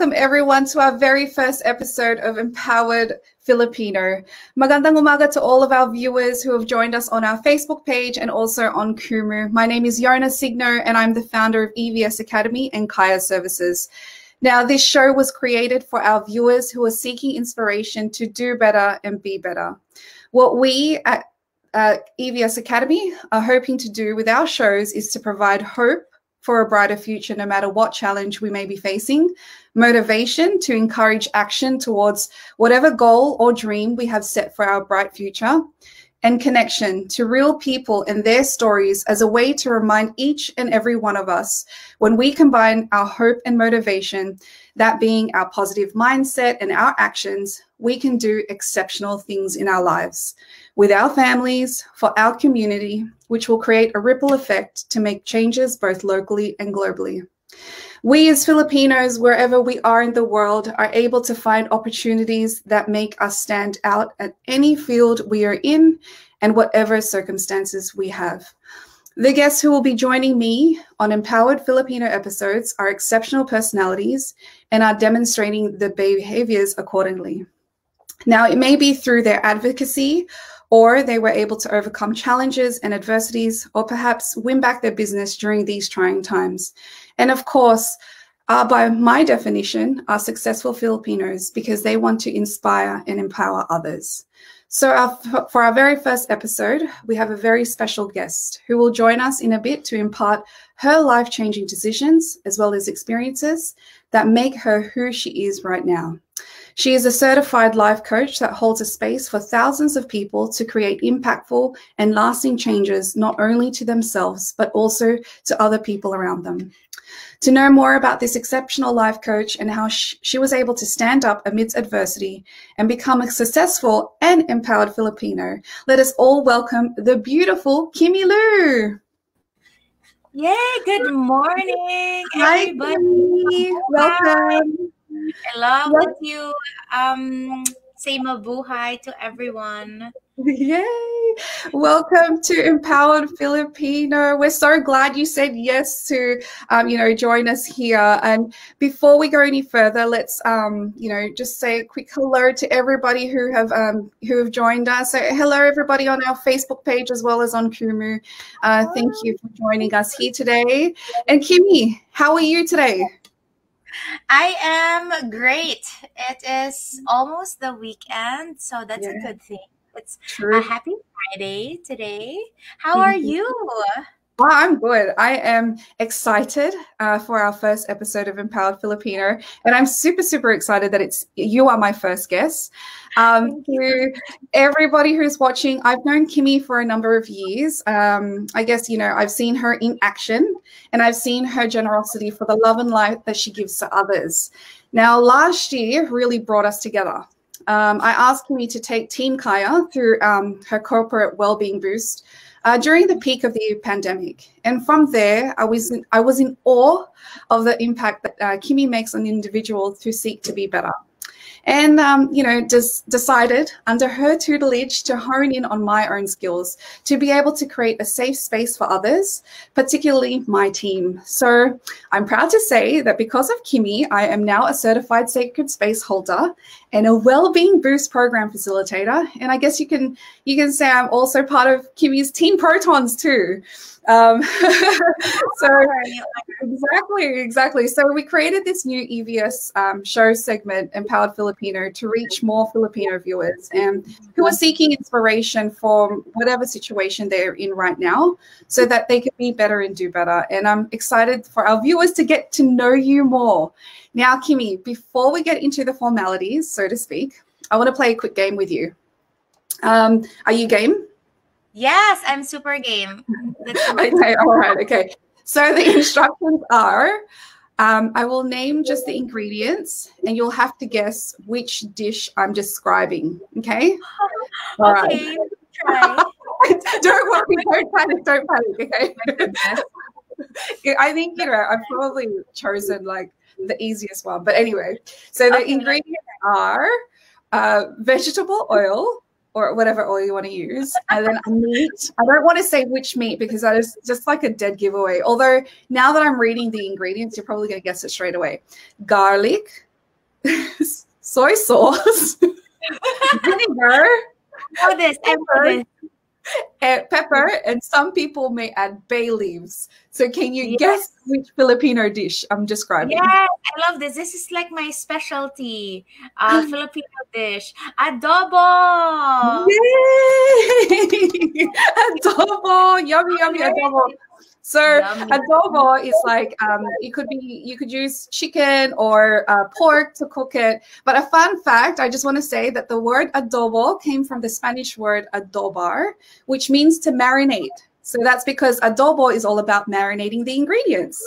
Welcome everyone to our very first episode of Empowered Filipino. Magandang umaga to all of our viewers who have joined us on our Facebook page and also on Kumu. My name is Yona Signo and I'm the founder of EVS Academy and Kaya Services. Now, this show was created for our viewers who are seeking inspiration to do better and be better. What we at uh, EVS Academy are hoping to do with our shows is to provide hope for a brighter future, no matter what challenge we may be facing, motivation to encourage action towards whatever goal or dream we have set for our bright future, and connection to real people and their stories as a way to remind each and every one of us when we combine our hope and motivation, that being our positive mindset and our actions, we can do exceptional things in our lives with our families, for our community, which will create a ripple effect to make changes both locally and globally. We as Filipinos, wherever we are in the world, are able to find opportunities that make us stand out at any field we are in and whatever circumstances we have. The guests who will be joining me on Empowered Filipino episodes are exceptional personalities and are demonstrating the behaviors accordingly. Now, it may be through their advocacy or they were able to overcome challenges and adversities, or perhaps win back their business during these trying times. And of course, uh, by my definition, are successful Filipinos because they want to inspire and empower others. So, our, for our very first episode, we have a very special guest who will join us in a bit to impart her life changing decisions as well as experiences that make her who she is right now. She is a certified life coach that holds a space for thousands of people to create impactful and lasting changes, not only to themselves, but also to other people around them. To know more about this exceptional life coach and how she was able to stand up amidst adversity and become a successful and empowered Filipino, let us all welcome the beautiful Kimi Lu. Yay, good morning, Hi, everybody. Welcome. Hello with you. Um, say mabuhay to everyone. Yay! Welcome to Empowered Filipino. We're so glad you said yes to, um, you know, join us here. And before we go any further, let's, um, you know, just say a quick hello to everybody who have um, who have joined us. So, hello everybody on our Facebook page as well as on Kumu. Uh, thank you for joining us here today. And Kimi, how are you today? I am great. It is almost the weekend, so that's yeah. a good thing. It's True. a happy Friday today. How are you? Well, I'm good. I am excited uh, for our first episode of Empowered Filipino, and I'm super, super excited that it's you are my first guest. Um, to everybody who's watching, I've known Kimi for a number of years. Um, I guess you know I've seen her in action, and I've seen her generosity for the love and light that she gives to others. Now, last year really brought us together. Um, I asked Kimi to take Team Kaya through um, her corporate well-being boost uh, during the peak of the pandemic. And from there, I was in, I was in awe of the impact that uh, Kimi makes on individuals who seek to be better and um, you know just decided under her tutelage to hone in on my own skills to be able to create a safe space for others particularly my team so i'm proud to say that because of kimi i am now a certified sacred space holder and a well-being boost program facilitator and i guess you can you can say i'm also part of kimi's team protons too um, so exactly, exactly. So we created this new EVS um, show segment, Empowered Filipino, to reach more Filipino viewers and who are seeking inspiration for whatever situation they're in right now, so that they can be better and do better. And I'm excited for our viewers to get to know you more. Now, Kimi, before we get into the formalities, so to speak, I want to play a quick game with you. Um, are you game? Yes, I'm super game. okay, all right, okay. So the instructions are um, I will name just the ingredients and you'll have to guess which dish I'm describing. Okay? All okay, right. don't worry, don't panic, don't panic, okay? I think, you know, I've probably chosen like the easiest one. But anyway, so the okay. ingredients are uh, vegetable oil, or whatever oil you want to use, and then meat. I don't want to say which meat because that is just like a dead giveaway. Although now that I'm reading the ingredients, you're probably going to guess it straight away. Garlic, soy sauce, vinegar. Know this. I know this and pepper, and some people may add bay leaves. So, can you yes. guess which Filipino dish I'm describing? Yeah, I love this. This is like my specialty uh, Filipino dish adobo. Yay! adobo, yummy, yummy adobo. So Yummy. adobo is like um, it could be you could use chicken or uh, pork to cook it. But a fun fact, I just want to say that the word adobo came from the Spanish word adobar, which means to marinate. So that's because adobo is all about marinating the ingredients.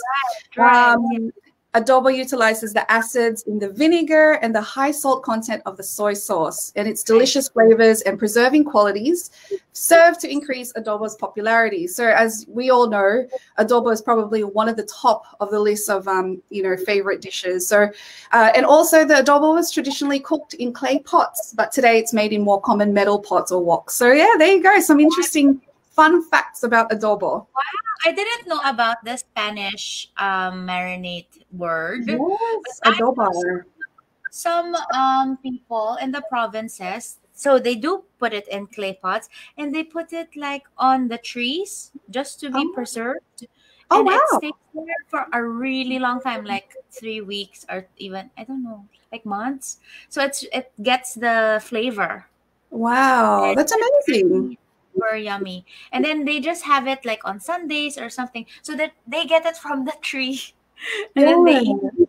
Right, right. Um, Adobo utilizes the acids in the vinegar and the high salt content of the soy sauce and its delicious flavors and preserving qualities serve to increase adobo's popularity. So, as we all know, adobo is probably one of the top of the list of um, you know favorite dishes. So, uh, and also the adobo was traditionally cooked in clay pots, but today it's made in more common metal pots or woks. So, yeah, there you go. Some interesting fun facts about adobo. Wow, I didn't know about the Spanish um, marinade word. Yes, adobo. Some um, people in the provinces, so they do put it in clay pots and they put it like on the trees just to be oh. preserved. Oh and wow! It stays there for a really long time, like three weeks or even I don't know, like months. So it's it gets the flavor. Wow, that's amazing super yummy. And then they just have it like on Sundays or something, so that they get it from the tree, and then they eat.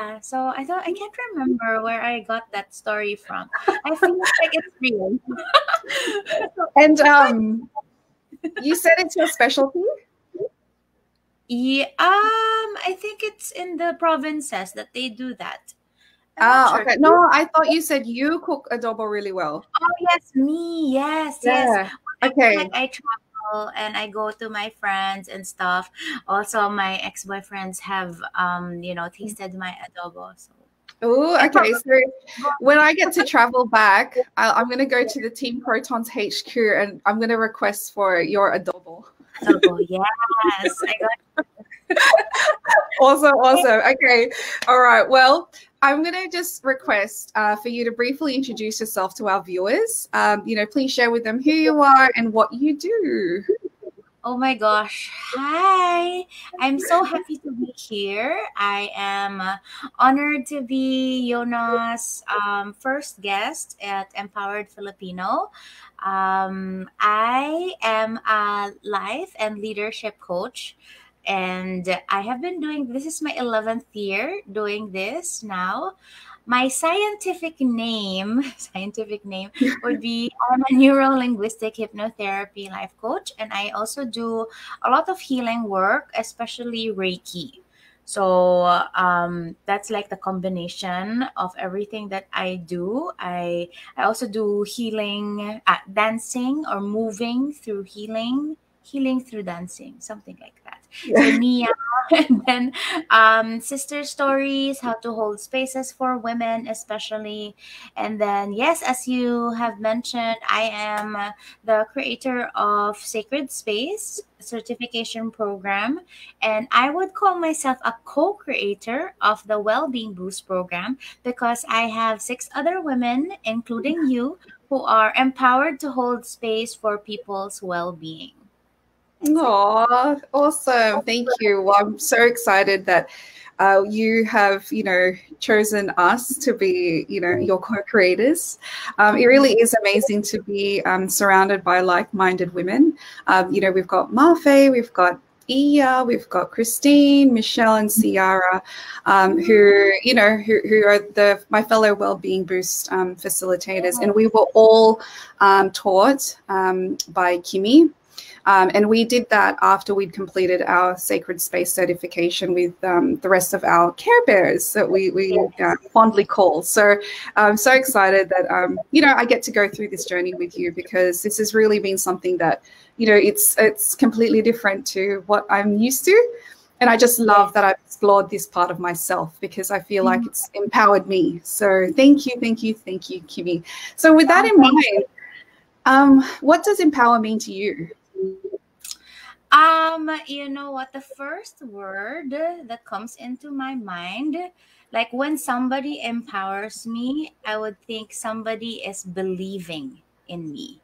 Yeah, so I don't, I can't remember where I got that story from. I feel like it's real. and um, you said it's your specialty. Yeah, um, I think it's in the provinces that they do that. Sure. okay. No, I thought you said you cook adobo really well. Oh yes, me. Yes, yeah. yes. Okay. Like I travel and I go to my friends and stuff. Also, my ex boyfriends have um, you know, tasted my adobo. So Oh, okay. So when I get to travel back, I, am going to go to the Team Protons HQ and I'm going to request for your adobo. Adobo, yes. awesome, awesome. Okay. All right. Well, I'm going to just request uh, for you to briefly introduce yourself to our viewers. Um, you know, please share with them who you are and what you do. Oh my gosh. Hi. I'm so happy to be here. I am honored to be Yona's um, first guest at Empowered Filipino. Um, I am a life and leadership coach and I have been doing this is my 11th year doing this now. My scientific name, scientific name would be I'm a neuro linguistic hypnotherapy life coach and I also do a lot of healing work, especially Reiki. So um, that's like the combination of everything that I do. I I also do healing, uh, dancing or moving through healing, healing through dancing, something like that. So Nia, and then um, sister stories, how to hold spaces for women, especially. And then, yes, as you have mentioned, I am the creator of Sacred Space certification program and i would call myself a co-creator of the well-being boost program because i have six other women including you who are empowered to hold space for people's well-being Oh, awesome. Thank you. Well, I'm so excited that uh, you have, you know, chosen us to be, you know, your co-creators. Um, it really is amazing to be um, surrounded by like-minded women. Um, you know, we've got Mafe, we've got Iya, we've got Christine, Michelle, and Ciara, um, who you know who, who are the my fellow well-being boost um, facilitators, and we were all um, taught um, by Kimi um, and we did that after we'd completed our sacred space certification with um, the rest of our care bears that we, we uh, fondly call. So I'm so excited that, um, you know, I get to go through this journey with you because this has really been something that, you know, it's, it's completely different to what I'm used to. And I just love that I've explored this part of myself because I feel like mm-hmm. it's empowered me. So thank you, thank you, thank you, Kimi. So with that in mind, Um, what does empower mean to you? Um, you know what? The first word that comes into my mind, like when somebody empowers me, I would think somebody is believing in me.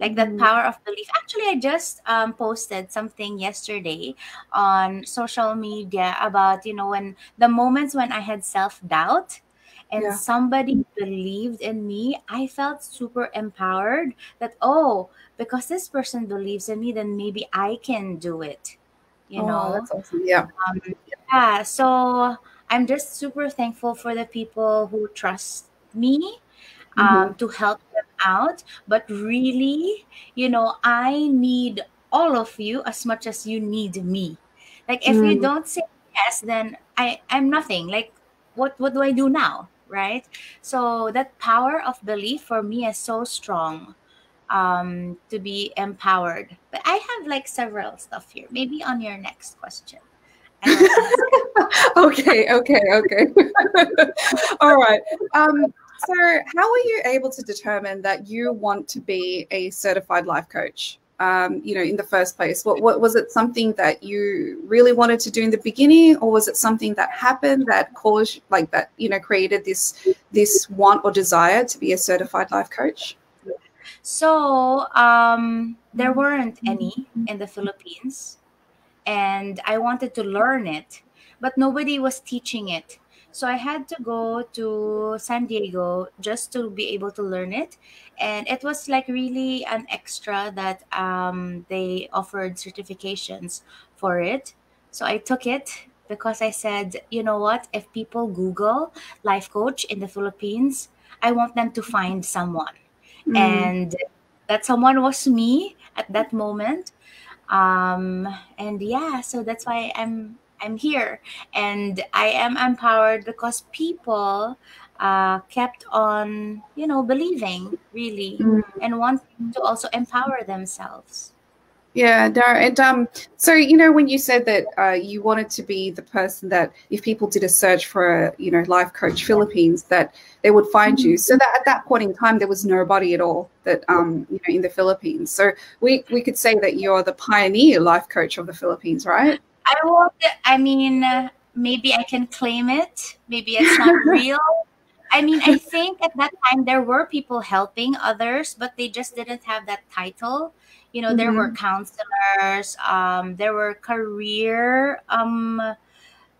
Like that Mm, power of belief. Actually, I just um, posted something yesterday on social media about, you know, when the moments when I had self doubt and Yeah. somebody believed in me, I felt super empowered that, oh, because this person believes in me, then maybe I can do it, you Oh, know? that's awesome. Yeah. Um, yeah, so I'm just super thankful for the people who trust me um, to help them out. But really, you know, I need all of you as much as you need me. Like if you Mm, don't say yes, then I I'm nothing. Like what what do I do now, right? So that power of belief for me is so strong um to be empowered. But I have like several stuff here. Maybe on your next question. Okay, okay, okay. All right. Um, so how were you able to determine that you want to be a certified life coach? Um, you know, in the first place, what, what was it something that you really wanted to do in the beginning, or was it something that happened that caused, like that, you know, created this this want or desire to be a certified life coach? So um there weren't any in the Philippines and I wanted to learn it, but nobody was teaching it. So I had to go to San Diego just to be able to learn it. And it was like really an extra that um, they offered certifications for it. So I took it because I said, you know what? If people Google life coach in the Philippines, I want them to find someone. Mm, And that someone was me at that moment um and yeah so that's why i'm i'm here and i am empowered because people uh kept on you know believing really mm. and wanting to also empower themselves Yeah, no, and um, so you know when you said that uh, you wanted to be the person that if people did a search for a you know life coach Philippines that they would find you. Mhm. So that at that point in time there was nobody at all that um you know in the Philippines. So we we could say that you're the pioneer life coach of the Philippines, right? I won't i mean maybe i can claim it maybe it's not real I mean, I think at that time there were people helping others, but they just didn't have that title. You know, there were hmm counselors, um, there were career um,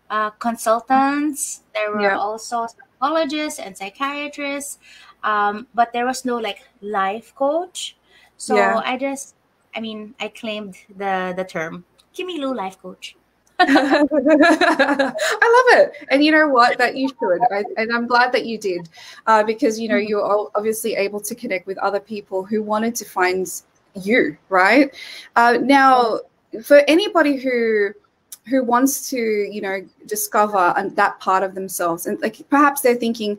uh, consultants, there were Yeah, also psychologists and psychiatrists, um, but there was no like life coach. So yeah. I just, I mean, I claimed the the term Kimi Lu life coach. I love it. And you know what? That you should. I, and I'm glad that you did uh, because, you know, Mhm. you're all obviously able to connect with other people who wanted to find you, right? Uh, now, for anybody who who wants to, you know, discover that part of themselves and like perhaps they're thinking,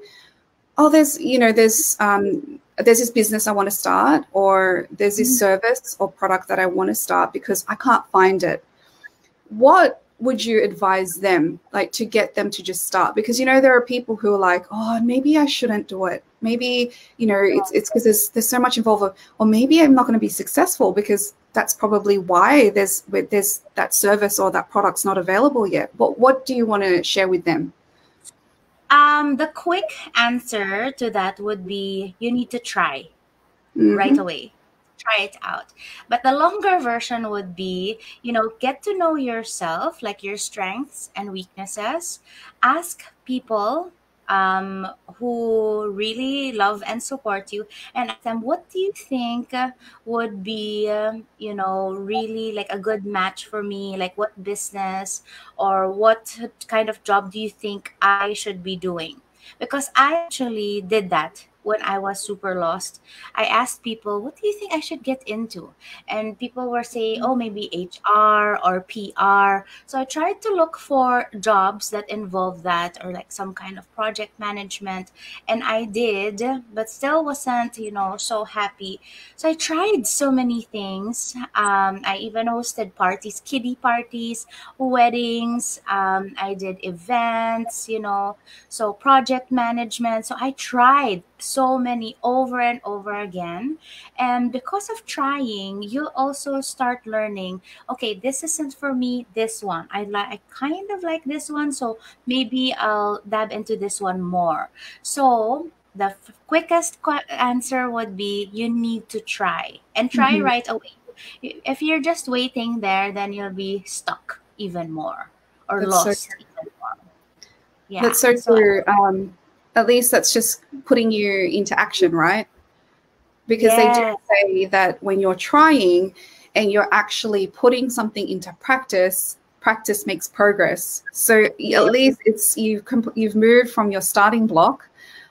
oh, there's, you know, there's um there's this business I want to start or there's this Mhm. service or product that I want to start because I can't find it what would you advise them like to get them to just start? Because you know there are people who are like oh maybe i shouldn't do it. Maybe you know it's it's because there's there's so much involved or maybe i'm not going to be successful because that's probably why there's there's that service or that product's not available yet. What what do you want to share with them? Um, the quick answer to that would be you need to try right hmm away. Try it out. But the longer version would be, you know, get to know yourself, like your strengths and weaknesses. Ask people um, who really love and support you and ask them, what do you think would be, um, you know, really like a good match for me? Like what business or what kind of job do you think I should be doing? Because I actually did that when I was super lost I asked people, what do you think I should get into? And people were saying, oh, maybe HR or PR. So I tried to look for jobs that involve that or like some kind of project management. And I did, but still wasn't, you know, so happy. So I tried so many things. Um, I even hosted parties, kiddie parties, weddings. Um, I did events, you know, so project management. So I tried so many over and over again. And because of trying, you'll also start learning, okay, this isn't for me, this one. I like I kind of like this one, so maybe I'll dab into this one more. So the f- quickest qu- answer would be you need to try and try Mhm. right away. If you're just waiting there, then you'll be stuck even more or That's lost even more. Yeah. That's so. Um, at least that's just putting you into action, right? Because they do say that when you're trying and you're actually putting something into practice, practice makes progress. So yeah, at least it's you've comp- you've moved from your starting block,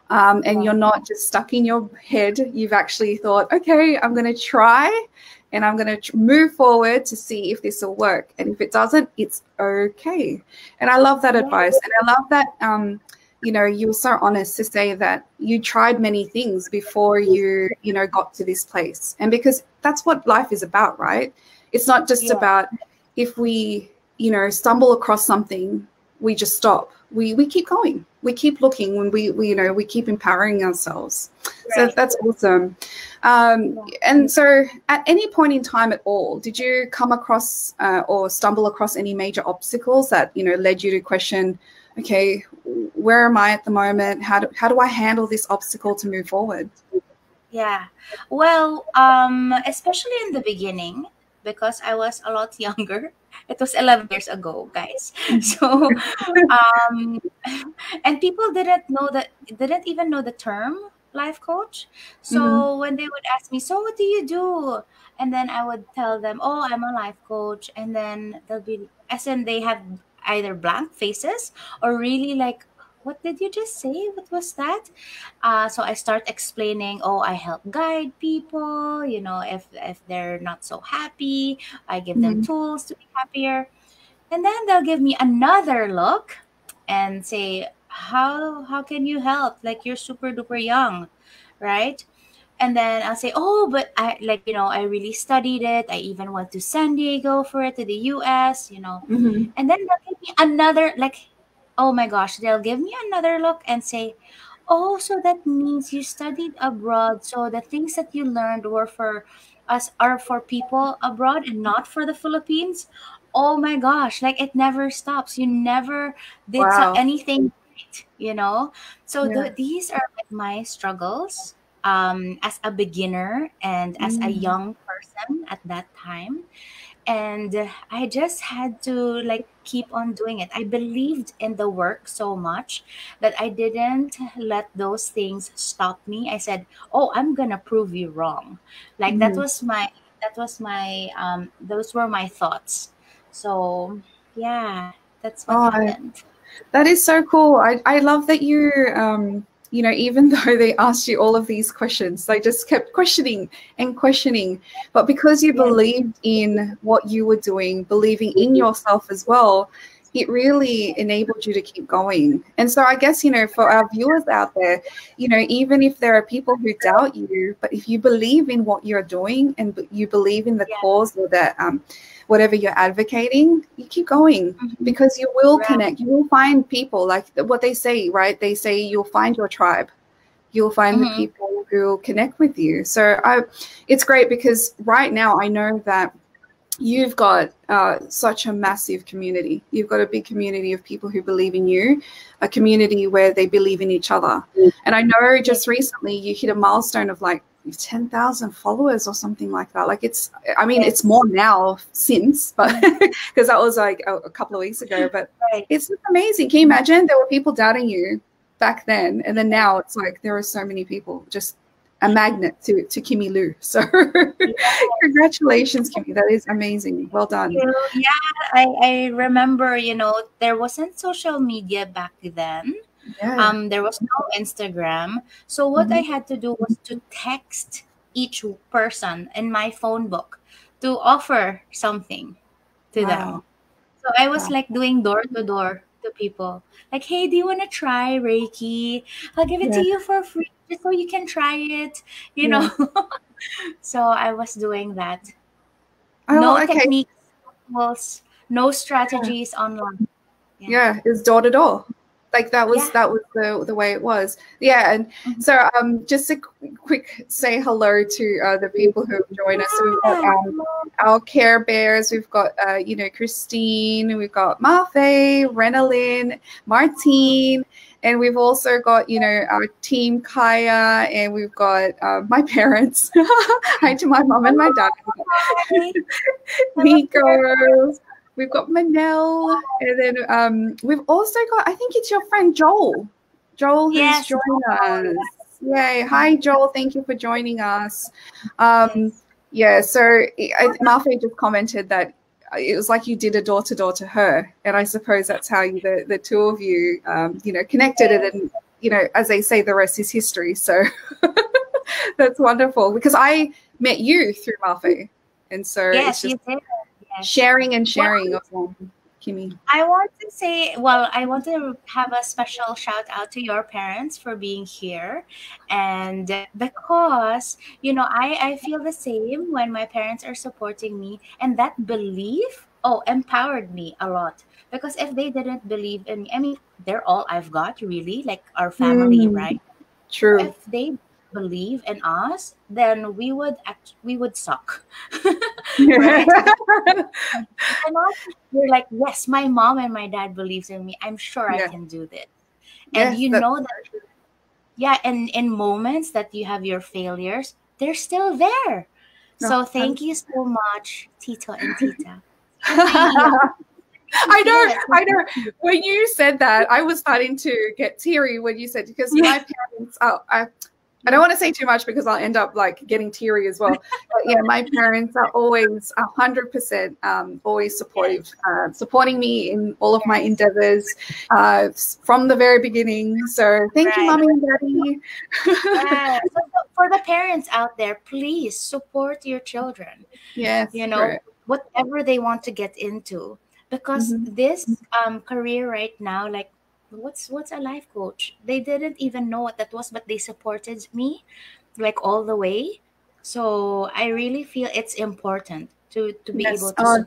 um, and you're not just stuck in your head. You've actually thought, okay, I'm going to try, and I'm going to tr- move forward to see if this will work. And if it doesn't, it's okay. And I love that yeah, advice, and I love that. Um, you know, you were so honest to say that you tried many things before you, you know, got to this place. And because that's what life is about, right? It's not just yeah, about if we, you know, stumble across something, we just stop. We we keep going. We keep looking when we, we you know, we keep empowering ourselves. So that's awesome. Um, and so at any point in time at all, did you come across uh, or stumble across any major obstacles that, you know, led you to question, okay, where am I at the moment? How do, how do I handle this obstacle to move forward? Yeah. Well, um, especially in the beginning, because I was a lot younger. It was 11 years ago, guys. So, um, and people didn't know that, didn't even know the term life coach. So when they would ask me, so what do you do? And then I would tell them, oh, I'm a life coach. And then they'll be, as in they have either blank faces or really like, what did you just say? What was that? Uh, so I start explaining, oh, I help guide people, you know, if if they're not so happy, I give them hmm tools to be happier. And then they'll give me another look and say, how how can you help? Like you're super duper young, right? And then I'll say, oh, but I like, you know, I really studied it. I even went to San Diego for it, to the US, you know. hmm And then they'll give me another, like, oh my gosh, they'll give me another look and say, oh, so that means you studied abroad. So the things that you learned were for us, are for people abroad and not for the Philippines. Oh my gosh, like it never stops. You never did so- anything right, you know? So Yeah. the, these are like my struggles um, as a beginner and as a Mm. young person at that time and i just had to like keep on doing it. I believed in the work so much that i didn't let those things stop me. I said oh i'm gonna prove you wrong. Like that Mhm. was my that was my um those were my thoughts. So yeah that's what Oh, I, happened. That is so cool. I, I love that you, um, you know, even though they asked you all of these questions, they just kept questioning and questioning. But because you yes believed in what you were doing, believing in yourself as well, it really enabled you to keep going. And so I guess, you know, for our viewers out there, you know, even if there are people who doubt you, but if you believe in what you're doing and you believe in the yeah cause or that um, whatever you're advocating, you keep going Mhm. because you will right connect. You will find people like what they say, right? They say you'll find your tribe. You'll find the hmm people who will connect with you. So I, it's great because right now I know that you've got uh, such a massive community. You've got a big community of people who believe in you, a community where they believe in each other. And I know just recently you hit a milestone of like 10,000 followers or something like that. Like it's, I mean, it's more now since, but because that was like a, a couple of weeks ago, but right it's just amazing. Can you imagine there were people doubting you back then? And then now it's like there are so many people just a magnet to, to Kimi Lu. So congratulations, Kimi. That is amazing. Well done. Yeah, I, I remember, you know, there wasn't social media back then. Yeah. Um, there was no Instagram. So what I Mhm. had to do was to text each person in my phone book to offer something to them. So I was Wow. like doing door to door to people. Like, hey, do you want to try Reiki? I'll give it to you for free just so you can try it, you Yeah. know. so I was doing that. Oh, No okay. techniques, no tools, no Yeah. strategies online. Yeah. Yeah. It's door to door. Like that was Yeah. that was the the way it was yeah and Mhm. so um just a qu- quick say hello to uh, the people who have joined us so we've got um, our care bears we've got uh, you know christine we've got Mafe, renalyn martine and we've also got you know our team kaya and we've got uh, my parents hi to my mom and my dad Hi. Nico. We've got Manel, and then um, we've also got. I think it's your friend Joel. Joel has Yes, joined us. Yay! Hi, Joel. Thank you for joining us. Um, yeah. So I, Mafe just commented that it was like you did a door to door to her, and I suppose that's how you, the the two of you, um, you know, connected. And then, you know, as they say, the rest is history. So that's wonderful because I met you through Mafe, and so it's Yes, just you did. Sharing and sharing of um, Kimi. I want to say, well, I want to have a special shout out to your parents for being here. And because, you know, I, I feel the same when my parents are supporting me. And that belief, oh, empowered me a lot. Because if they didn't believe in me, I mean, they're all I've got, really, like our family, Mm. right? True. If they believe in us, then we would act, we would suck. And also, you're like, yes, my mom and my dad believes in me. I'm sure Yeah. I can do this. And Yes, you know that, yeah. And in moments that you have your failures, they're still there. So No, thank you so much, Tito and Tita. I know. I know. When you said that, I was starting to get teary when you said because Yeah. my parents. Oh, I, I don't want to say too much because I'll end up like getting teary as well. But yeah, my parents are always a hundred percent, um, always supportive, uh, supporting me in all of my endeavors uh, from the very beginning. So thank you, mommy and daddy. Yeah. So for- for the parents out there, please support your children. yes, you know whatever they want to get into because Mhm. this um career right now like what's what's a life coach they didn't even know what that was but they supported me like all the way so i really feel it's important to to be Yes, able to uh.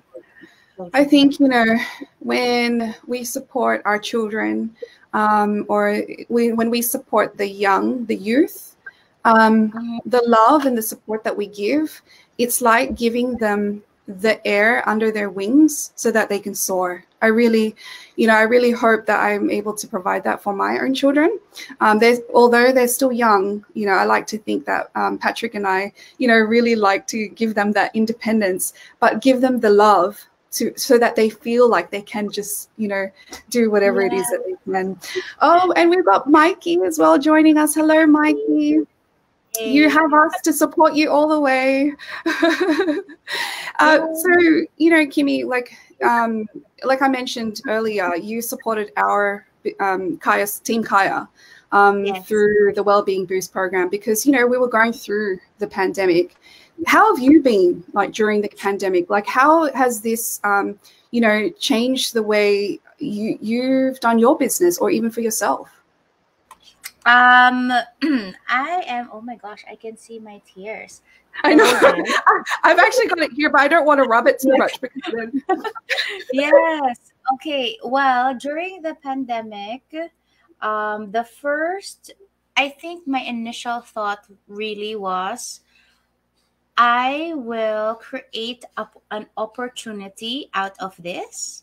I think you know when we support our children, um, or we, when we support the young, the youth, um, Mhm. the love and the support that we give, it's like giving them the air under their wings so that they can soar. I really, you know, I really hope that I'm able to provide that for my own children. Um, there's, although they're still young, you know, I like to think that um, Patrick and I, you know, really like to give them that independence, but give them the love to so that they feel like they can just, you know, do whatever it is that they can. Oh, and we've got Mikey as well joining us. Hello, Mikey you have us to support you all the way. uh, so you know, Kimi, like um, like I mentioned earlier, you supported our um, Kaya's team Kaya um, Yes. through the Wellbeing Boost program because you know we were going through the pandemic. How have you been like during the pandemic? Like, how has this um, you know changed the way you you've done your business or even for yourself? Um i am oh my gosh i can see my tears I know. I've actually got it here, but I don't want to rub it too much yes. Okay. Well, during the pandemic, um, the first, I think my initial thought really was I will create a, an opportunity out of this.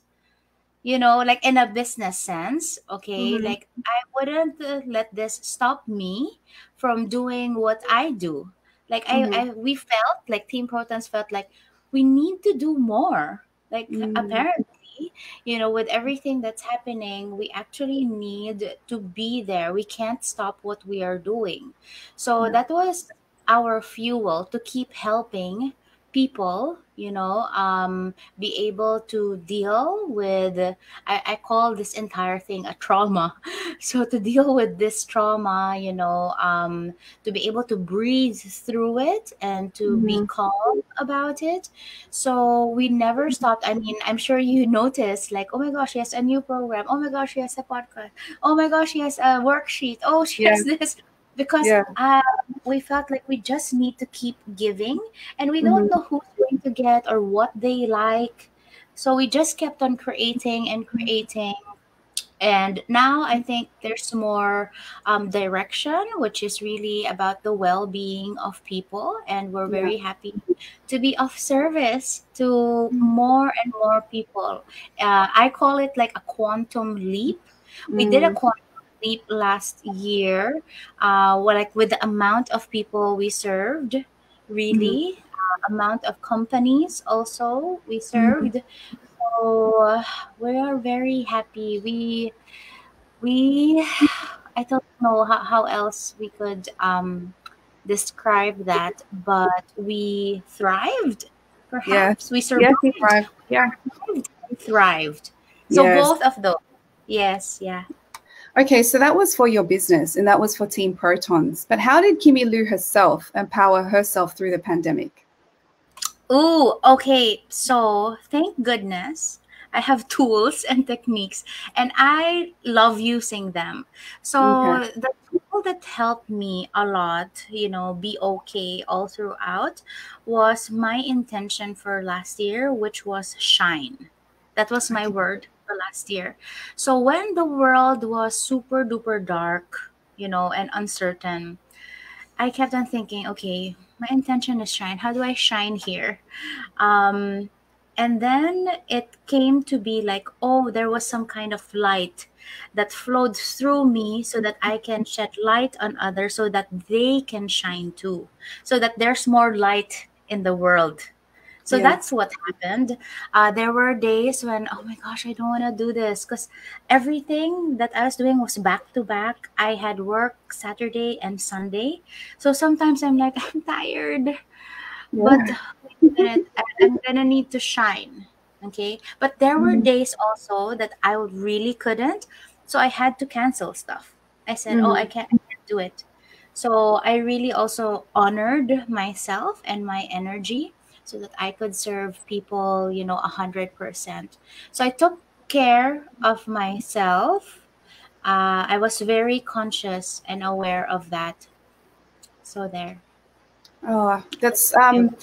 You know, like in a business sense, okay? Mhm. Like I wouldn't uh, let this stop me from doing what I do. Like I, Mhm. I we felt like Team Protons felt like we need to do more. Like Mm. apparently, you know, with everything that's happening, we actually need to be there. We can't stop what we are doing. So that was our fuel to keep helping people, you know, um, be able to deal with. I, I call this entire thing a trauma. So to deal with this trauma, you know, um, to be able to breathe through it and to be calm about it. So we never stopped. I mean, I'm sure you noticed, like, oh my gosh, she has a new program. Oh my gosh, she has a podcast. Oh my gosh, she has a worksheet. Oh, she has this. Because Yeah. um, we felt like we just need to keep giving and we don't know who's going to get or what they like. So we just kept on creating and creating and now i think there's more um, direction which is really about the well-being of people and we're very yeah. happy to be of service to more and more people uh, i call it like a quantum leap we mm. did a mm. quantum last year uh, like with the amount of people we served really mm. uh, amount of companies also we served mm so we are very happy. We we I don't know how, how else we could um describe that, but we thrived. Perhaps yes. we survived. Yes, we thrived. Yeah, we thrived. So yes. both of those. Yes, yeah. Okay, so that was for your business and that was for Team Protons. But how did Kimi Lu herself empower herself through the pandemic? Oh, okay. So thank goodness I have tools and techniques, and I love using them. So okay. the tool that helped me a lot, you know, be okay all throughout, was my intention for last year, which was shine. That was my word last year. So when the world was super duper dark, you know, and uncertain, I kept on thinking, okay, my intention is shine. How do I shine here? Um, and then it came to be like, oh, there was some kind of light that flowed through me so that I can shed light on others so that they can shine too, so that there's more light in the world. So yeah. that's what happened. Uh, there were days when, oh my gosh, I don't want to do this because everything that I was doing was back to back. I had work Saturday and Sunday. So sometimes I'm like, I'm tired. Yeah. But wait a minute, I'm going to need to shine. Okay. But there were mm-hmm. days also that I really couldn't. So I had to cancel stuff. I said, mm-hmm. oh, I can't, I can't do it. So I really also honored myself and my energy so that I could serve people, you know, a hundred percent. So I took care of myself. Uh, I was very conscious and aware of that. So there. Oh, that's um,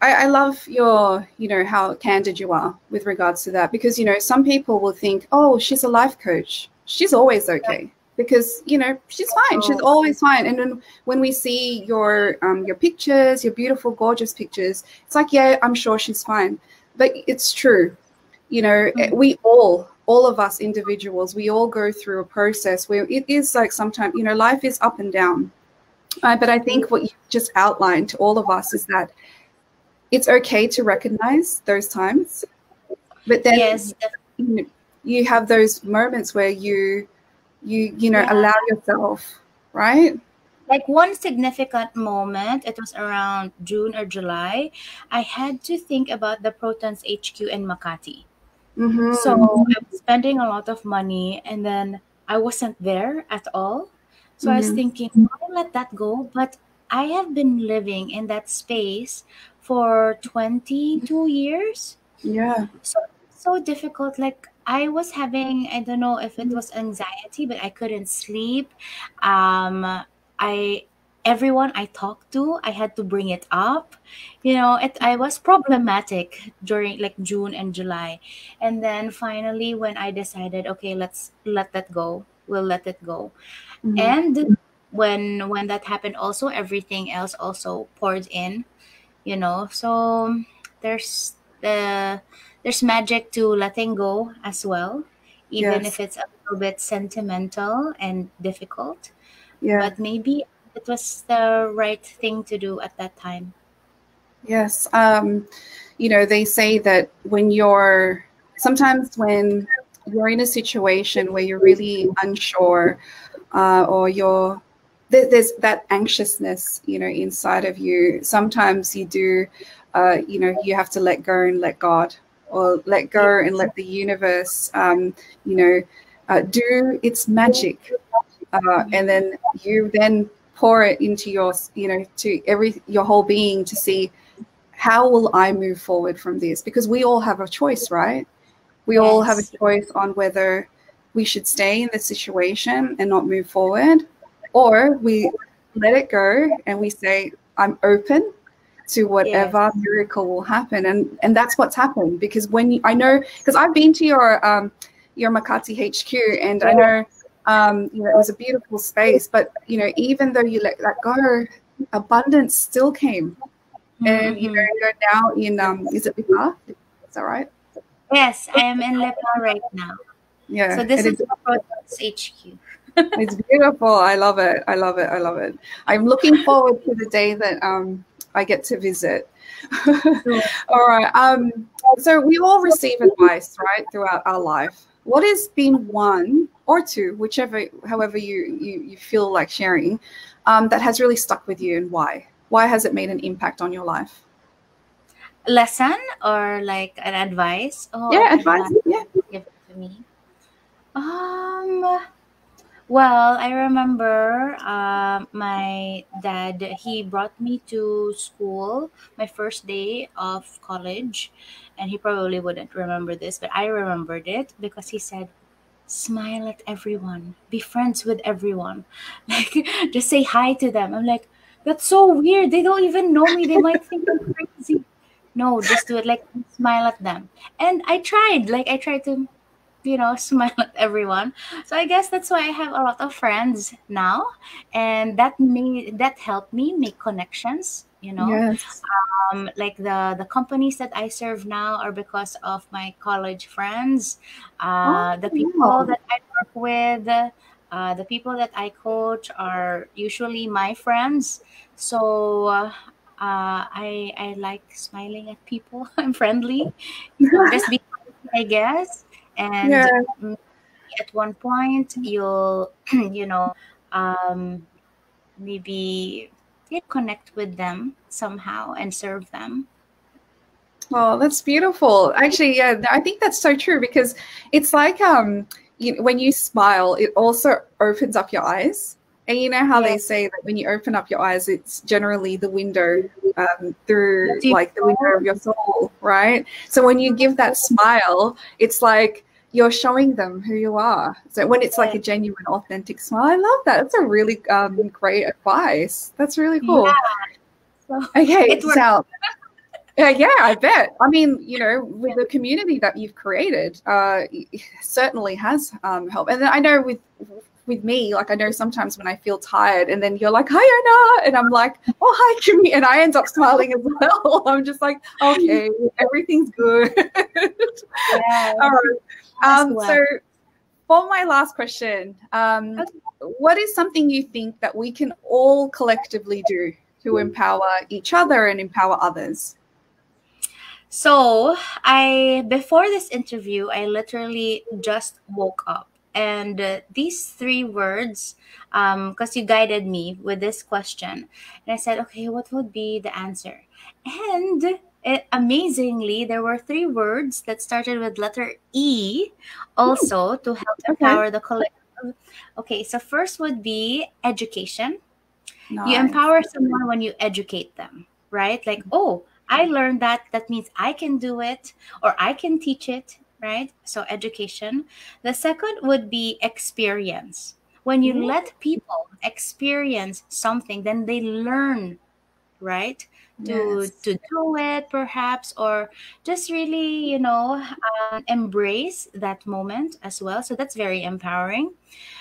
I, I love your, you know, how candid you are with regards to that because you know some people will think, oh, she's a life coach. She's always okay because you know she's fine she's oh. always fine and then when we see your um, your pictures your beautiful gorgeous pictures it's like yeah i'm sure she's fine but it's true you know mm-hmm. we all all of us individuals we all go through a process where it is like sometimes you know life is up and down uh, but i think what you just outlined to all of us is that it's okay to recognize those times but then yes. you, you have those moments where you you you know yeah. allow yourself right like one significant moment it was around june or july i had to think about the protons hq in makati mm-hmm. so i was spending a lot of money and then i wasn't there at all so mm-hmm. i was mm-hmm. thinking why let that go but i have been living in that space for 22 years yeah so so difficult like I was having, I don't know if it was anxiety, but I couldn't sleep. Um, I everyone I talked to, I had to bring it up. You know, it I was problematic during like June and July. And then finally when I decided, okay, let's let that go. We'll let it go. Mm-hmm. And when when that happened also everything else also poured in, you know. So there's the there's magic to letting go as well, even yes. if it's a little bit sentimental and difficult. Yeah. But maybe it was the right thing to do at that time. Yes. Um, you know, they say that when you're sometimes when you're in a situation where you're really unsure uh, or you're there's that anxiousness you know inside of you sometimes you do uh, you know you have to let go and let god or let go and let the universe, um, you know, uh, do its magic. Uh, and then you then pour it into your, you know, to every your whole being to see how will I move forward from this? Because we all have a choice, right? We yes. all have a choice on whether we should stay in the situation and not move forward, or we let it go and we say, I'm open to whatever miracle will happen and and that's what's happened because when you, i know because i've been to your um your Makati HQ, and I know um, you know it was a beautiful space, but you know even though you let that go, abundance still came, and you know Mhm. you're now in um, is it Lipa? Is that right? Yes, I am in Lipa right now. Yeah. So this is it's, the HQ. It's beautiful. I love it. I love it. I love it. I'm looking forward to the day that um, I get to visit. all right. Um, so we all receive advice, right, throughout our life. What has been one or two, whichever, however you you, you feel like sharing, um, that has really stuck with you, and why? Why has it made an impact on your life? Lesson or like an advice? Oh, yeah, advice. Yeah. give it to me. Um. Well, I remember um, my dad, he brought me to school my first day of college. And he probably wouldn't remember this, but I remembered it because he said, smile at everyone, be friends with everyone. Like, just say hi to them. I'm like, that's so weird. They don't even know me. They might think I'm crazy. No, just do it. Like, smile at them. And I tried. Like, I tried to you know smile at everyone so i guess that's why i have a lot of friends now and that made that helped me make connections you know Yes. um, like the the companies that i serve now are because of my college friends uh, the people wow. that i work with uh, the people that i coach are usually my friends so uh, uh, I I like smiling at people. I'm friendly. Just be I guess. And yeah. at one point, you'll, you know, um, maybe connect with them somehow and serve them. Oh, that's beautiful. Actually, yeah, I think that's so true because it's like um, you, when you smile, it also opens up your eyes. And you know how Yeah. they say that when you open up your eyes, it's generally the window um, through, like the window of your soul, right? So when you give that smile, it's like you're showing them who you are. So when it's like a genuine, authentic smile, I love that. That's a really um, great advice. That's really cool. Yeah. Okay, it works. Sal. Yeah, yeah, I bet. I mean, you know, with the community that you've created, uh, certainly has um, helped. And then I know with with me, like I know sometimes when I feel tired, and then you're like, "Hi, Anna," and I'm like, "Oh, hi, Kimi," and I end up smiling as well. I'm just like, "Okay, everything's good." Yeah. All right. As Um, well. so, for my last question, um, Okay. what is something you think that we can all collectively do to empower each other and empower others? So I before this interview, I literally just woke up, and uh, these three words, because you guided me with this question, and I said, okay, what would be the answer? And it, amazingly, there were three words that started with letter E, also to help Okay. empower the collective. Okay, so first would be education. You empower someone when you educate them right? Like oh i learned that. That means i can do it or i can teach it right? So education. The second would be experience. When you Mm. let people experience something then they learn right to Yes. to do it perhaps or just really you know um, embrace that moment as well so that's very empowering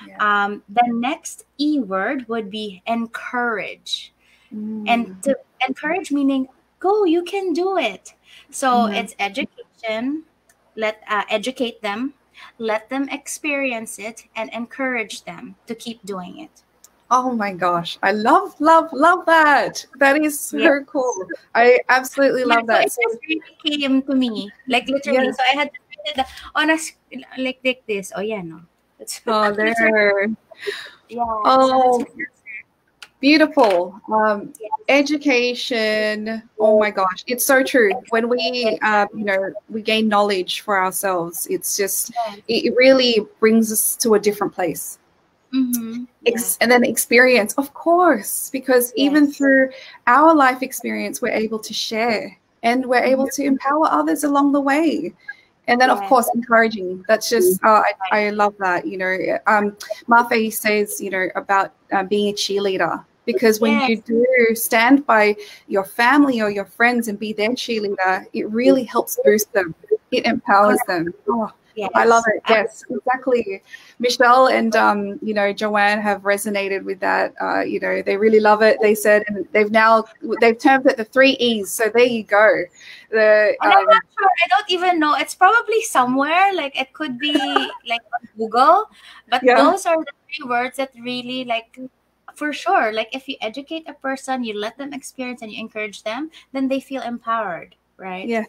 Yeah. um, the next E word would be encourage. Mm. And to encourage meaning go, you can do it. So Mhm. it's education, let uh, educate them, let them experience it, and encourage them to keep doing it. Oh my gosh. I love, love, love that. That is so Yeah. cool. I absolutely Yeah, love so that. it just really came to me, like literally. Yes. So I had to on a s- like like this. Oh yeah, no. It's, oh, there. yeah. Oh, so Beautiful. Um, education. Oh my gosh, it's so true. When we, um, you know, we gain knowledge for ourselves, it's just it really brings us to a different place. Mhm. Yeah. And then experience, of course, because even through our life experience, we're able to share and we're able to empower others along the way. And then, of course, encouraging. That's just, uh, I, I love that. You know, um, Mafe says, you know, about uh, being a cheerleader. Because when you do stand by your family or your friends and be their cheerleader, it really helps boost them. It empowers them. Oh, Yes. I love it. Yes, exactly. Michelle and um, you know Joanne have resonated with that. Uh, you know, they really love it. They said, and they've now they've termed it the three E's. So there you go. The um, I'm not sure. I don't even know. It's probably somewhere. Like it could be like on Google, but yeah. those are the three words that really like for sure like if you educate a person you let them experience and you encourage them then they feel empowered right yeah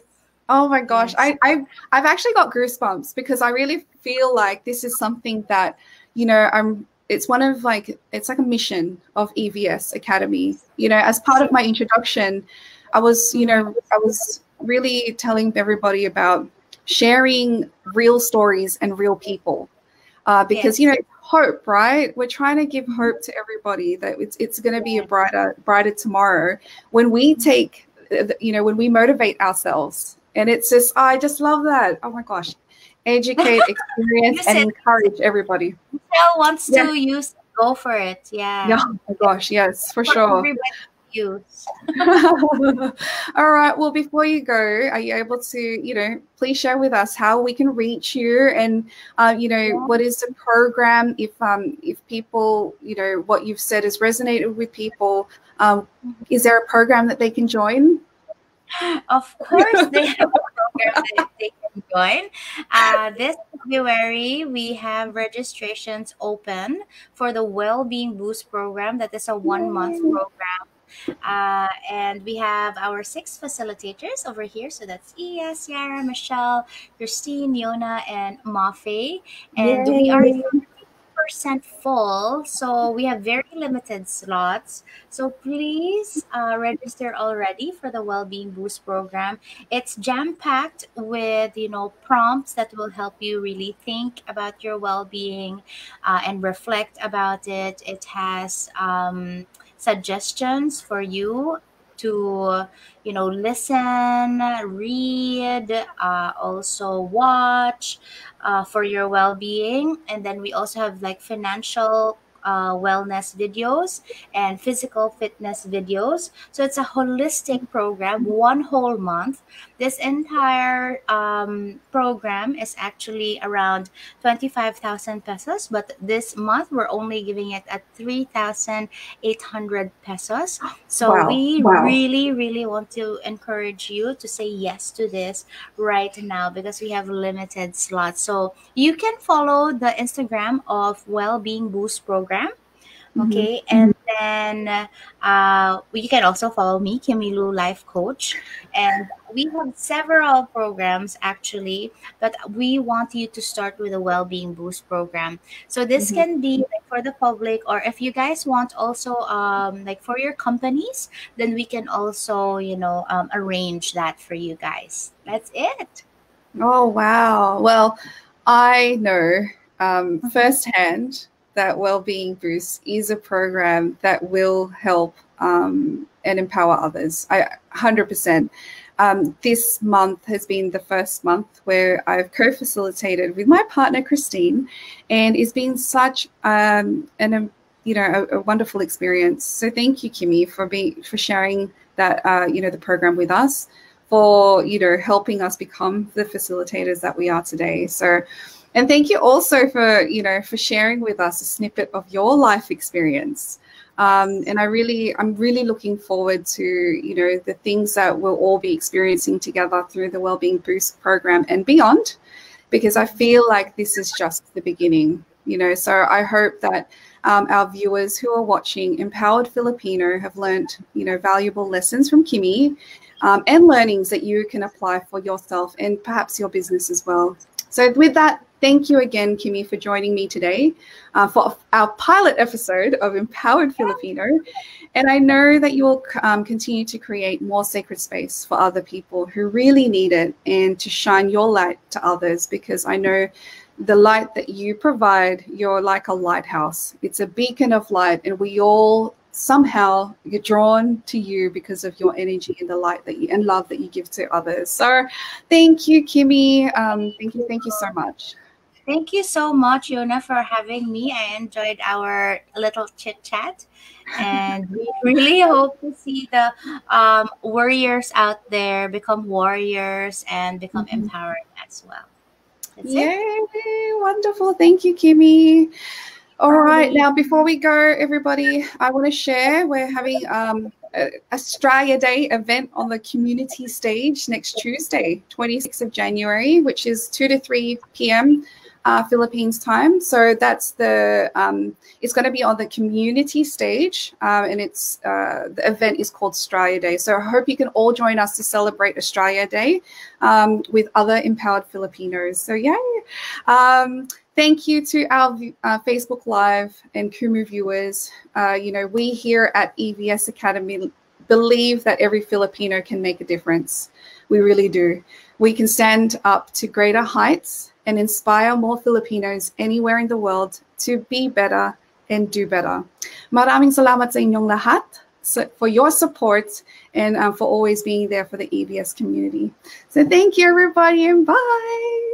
Oh my gosh, I, I I've actually got goosebumps because I really feel like this is something that, you know, I'm it's one of like it's like a mission of EVS Academy. You know, as part of my introduction, I was, you know, I was really telling everybody about sharing real stories and real people. Uh, because yes. you know hope right we're trying to give hope to everybody that it's, it's going to be a brighter brighter tomorrow when we take you know when we motivate ourselves and it's just, I just love that. Oh my gosh. Educate, experience, and encourage everybody. Michelle wants yeah. to use go for it. Yeah. Yeah. Oh my gosh. Yes, for, for sure. Use. All right. Well, before you go, are you able to, you know, please share with us how we can reach you and, uh, you know, yeah. what is the program? If um, if people, you know, what you've said has resonated with people, um, mm-hmm. is there a program that they can join? Of course, they have a program that they can join. Uh, this February, we have registrations open for the Wellbeing Boost program. That is a one month program. Uh, and we have our six facilitators over here. So that's Iya, Ciara, Michelle, Christine, Yona, and Mafe. And Yay. we are percent full. So we have very limited slots. So please uh, register already for the Wellbeing Boost program. It's jam packed with you know prompts that will help you really think about your well-being uh, and reflect about it. It has um, suggestions for you to you know listen read uh, also watch uh, for your well-being. And then we also have like financial uh, wellness videos and physical fitness videos. So it's a holistic program, one whole month. This entire um, program is actually around 25,000 pesos, but this month we're only giving it at 3,800 pesos. So wow. we wow. really, really want to encourage you to say yes to this right now because we have limited slots. So you can follow the Instagram of Wellbeing Boost program program. Mm-hmm. Okay, mm-hmm. and then uh, you can also follow me, Kimi Lu Life Coach, and we have several programs actually, but we want you to start with a well-being boost program. So this mm-hmm. can be like for the public, or if you guys want also um, like for your companies, then we can also you know um, arrange that for you guys. That's it. Oh wow! Well, I know um, mm-hmm. firsthand that Wellbeing Boost is a program that will help um, and empower others. I 100%. Um, this month has been the first month where I've co-facilitated with my partner Christine, and it's been such um, an um, you know a, a, wonderful experience. So thank you, Kimi, for being for sharing that uh, you know the program with us, for you know helping us become the facilitators that we are today. So and thank you also for, you know, for sharing with us a snippet of your life experience. Um, and I really, I'm really looking forward to, you know, the things that we'll all be experiencing together through the Wellbeing Boost program and beyond, because I feel like this is just the beginning, you know. So I hope that um, our viewers who are watching Empowered Filipino have learned, you know, valuable lessons from Kimi um, and learnings that you can apply for yourself and perhaps your business as well. So with that, thank you again, Kimi, for joining me today uh, for our pilot episode of Empowered Filipino. And I know that you will um, continue to create more sacred space for other people who really need it and to shine your light to others because I know the light that you provide, you're like a lighthouse. It's a beacon of light, and we all somehow get drawn to you because of your energy and the light that you and love that you give to others. So, thank you, Kimi. Um, thank you, thank you so much. Thank you so much, Yona, for having me. I enjoyed our little chit chat. And we really hope to see the um, warriors out there become warriors and become mm-hmm. empowered as well. That's Yay! it. Wonderful. Thank you, Kimi. All right. Now, before we go, everybody, I want to share we're having um, a Australia Day event on the community stage next Tuesday, 26th of January, which is 2 to 3 p.m. Uh, Philippines time. So that's the um, it's going to be on the community stage, um, and it's uh, the event is called Australia Day. So I hope you can all join us to celebrate Australia Day um, with other empowered Filipinos. So yay! Um, thank you to our uh, Facebook Live and Kumu viewers. Uh, you know, we here at EVS Academy believe that every Filipino can make a difference. We really do. We can stand up to greater heights and inspire more Filipinos anywhere in the world to be better and do better. Maraming salamat sa inyong lahat for your support and uh, for always being there for the EVS community. So thank you, everybody, and bye.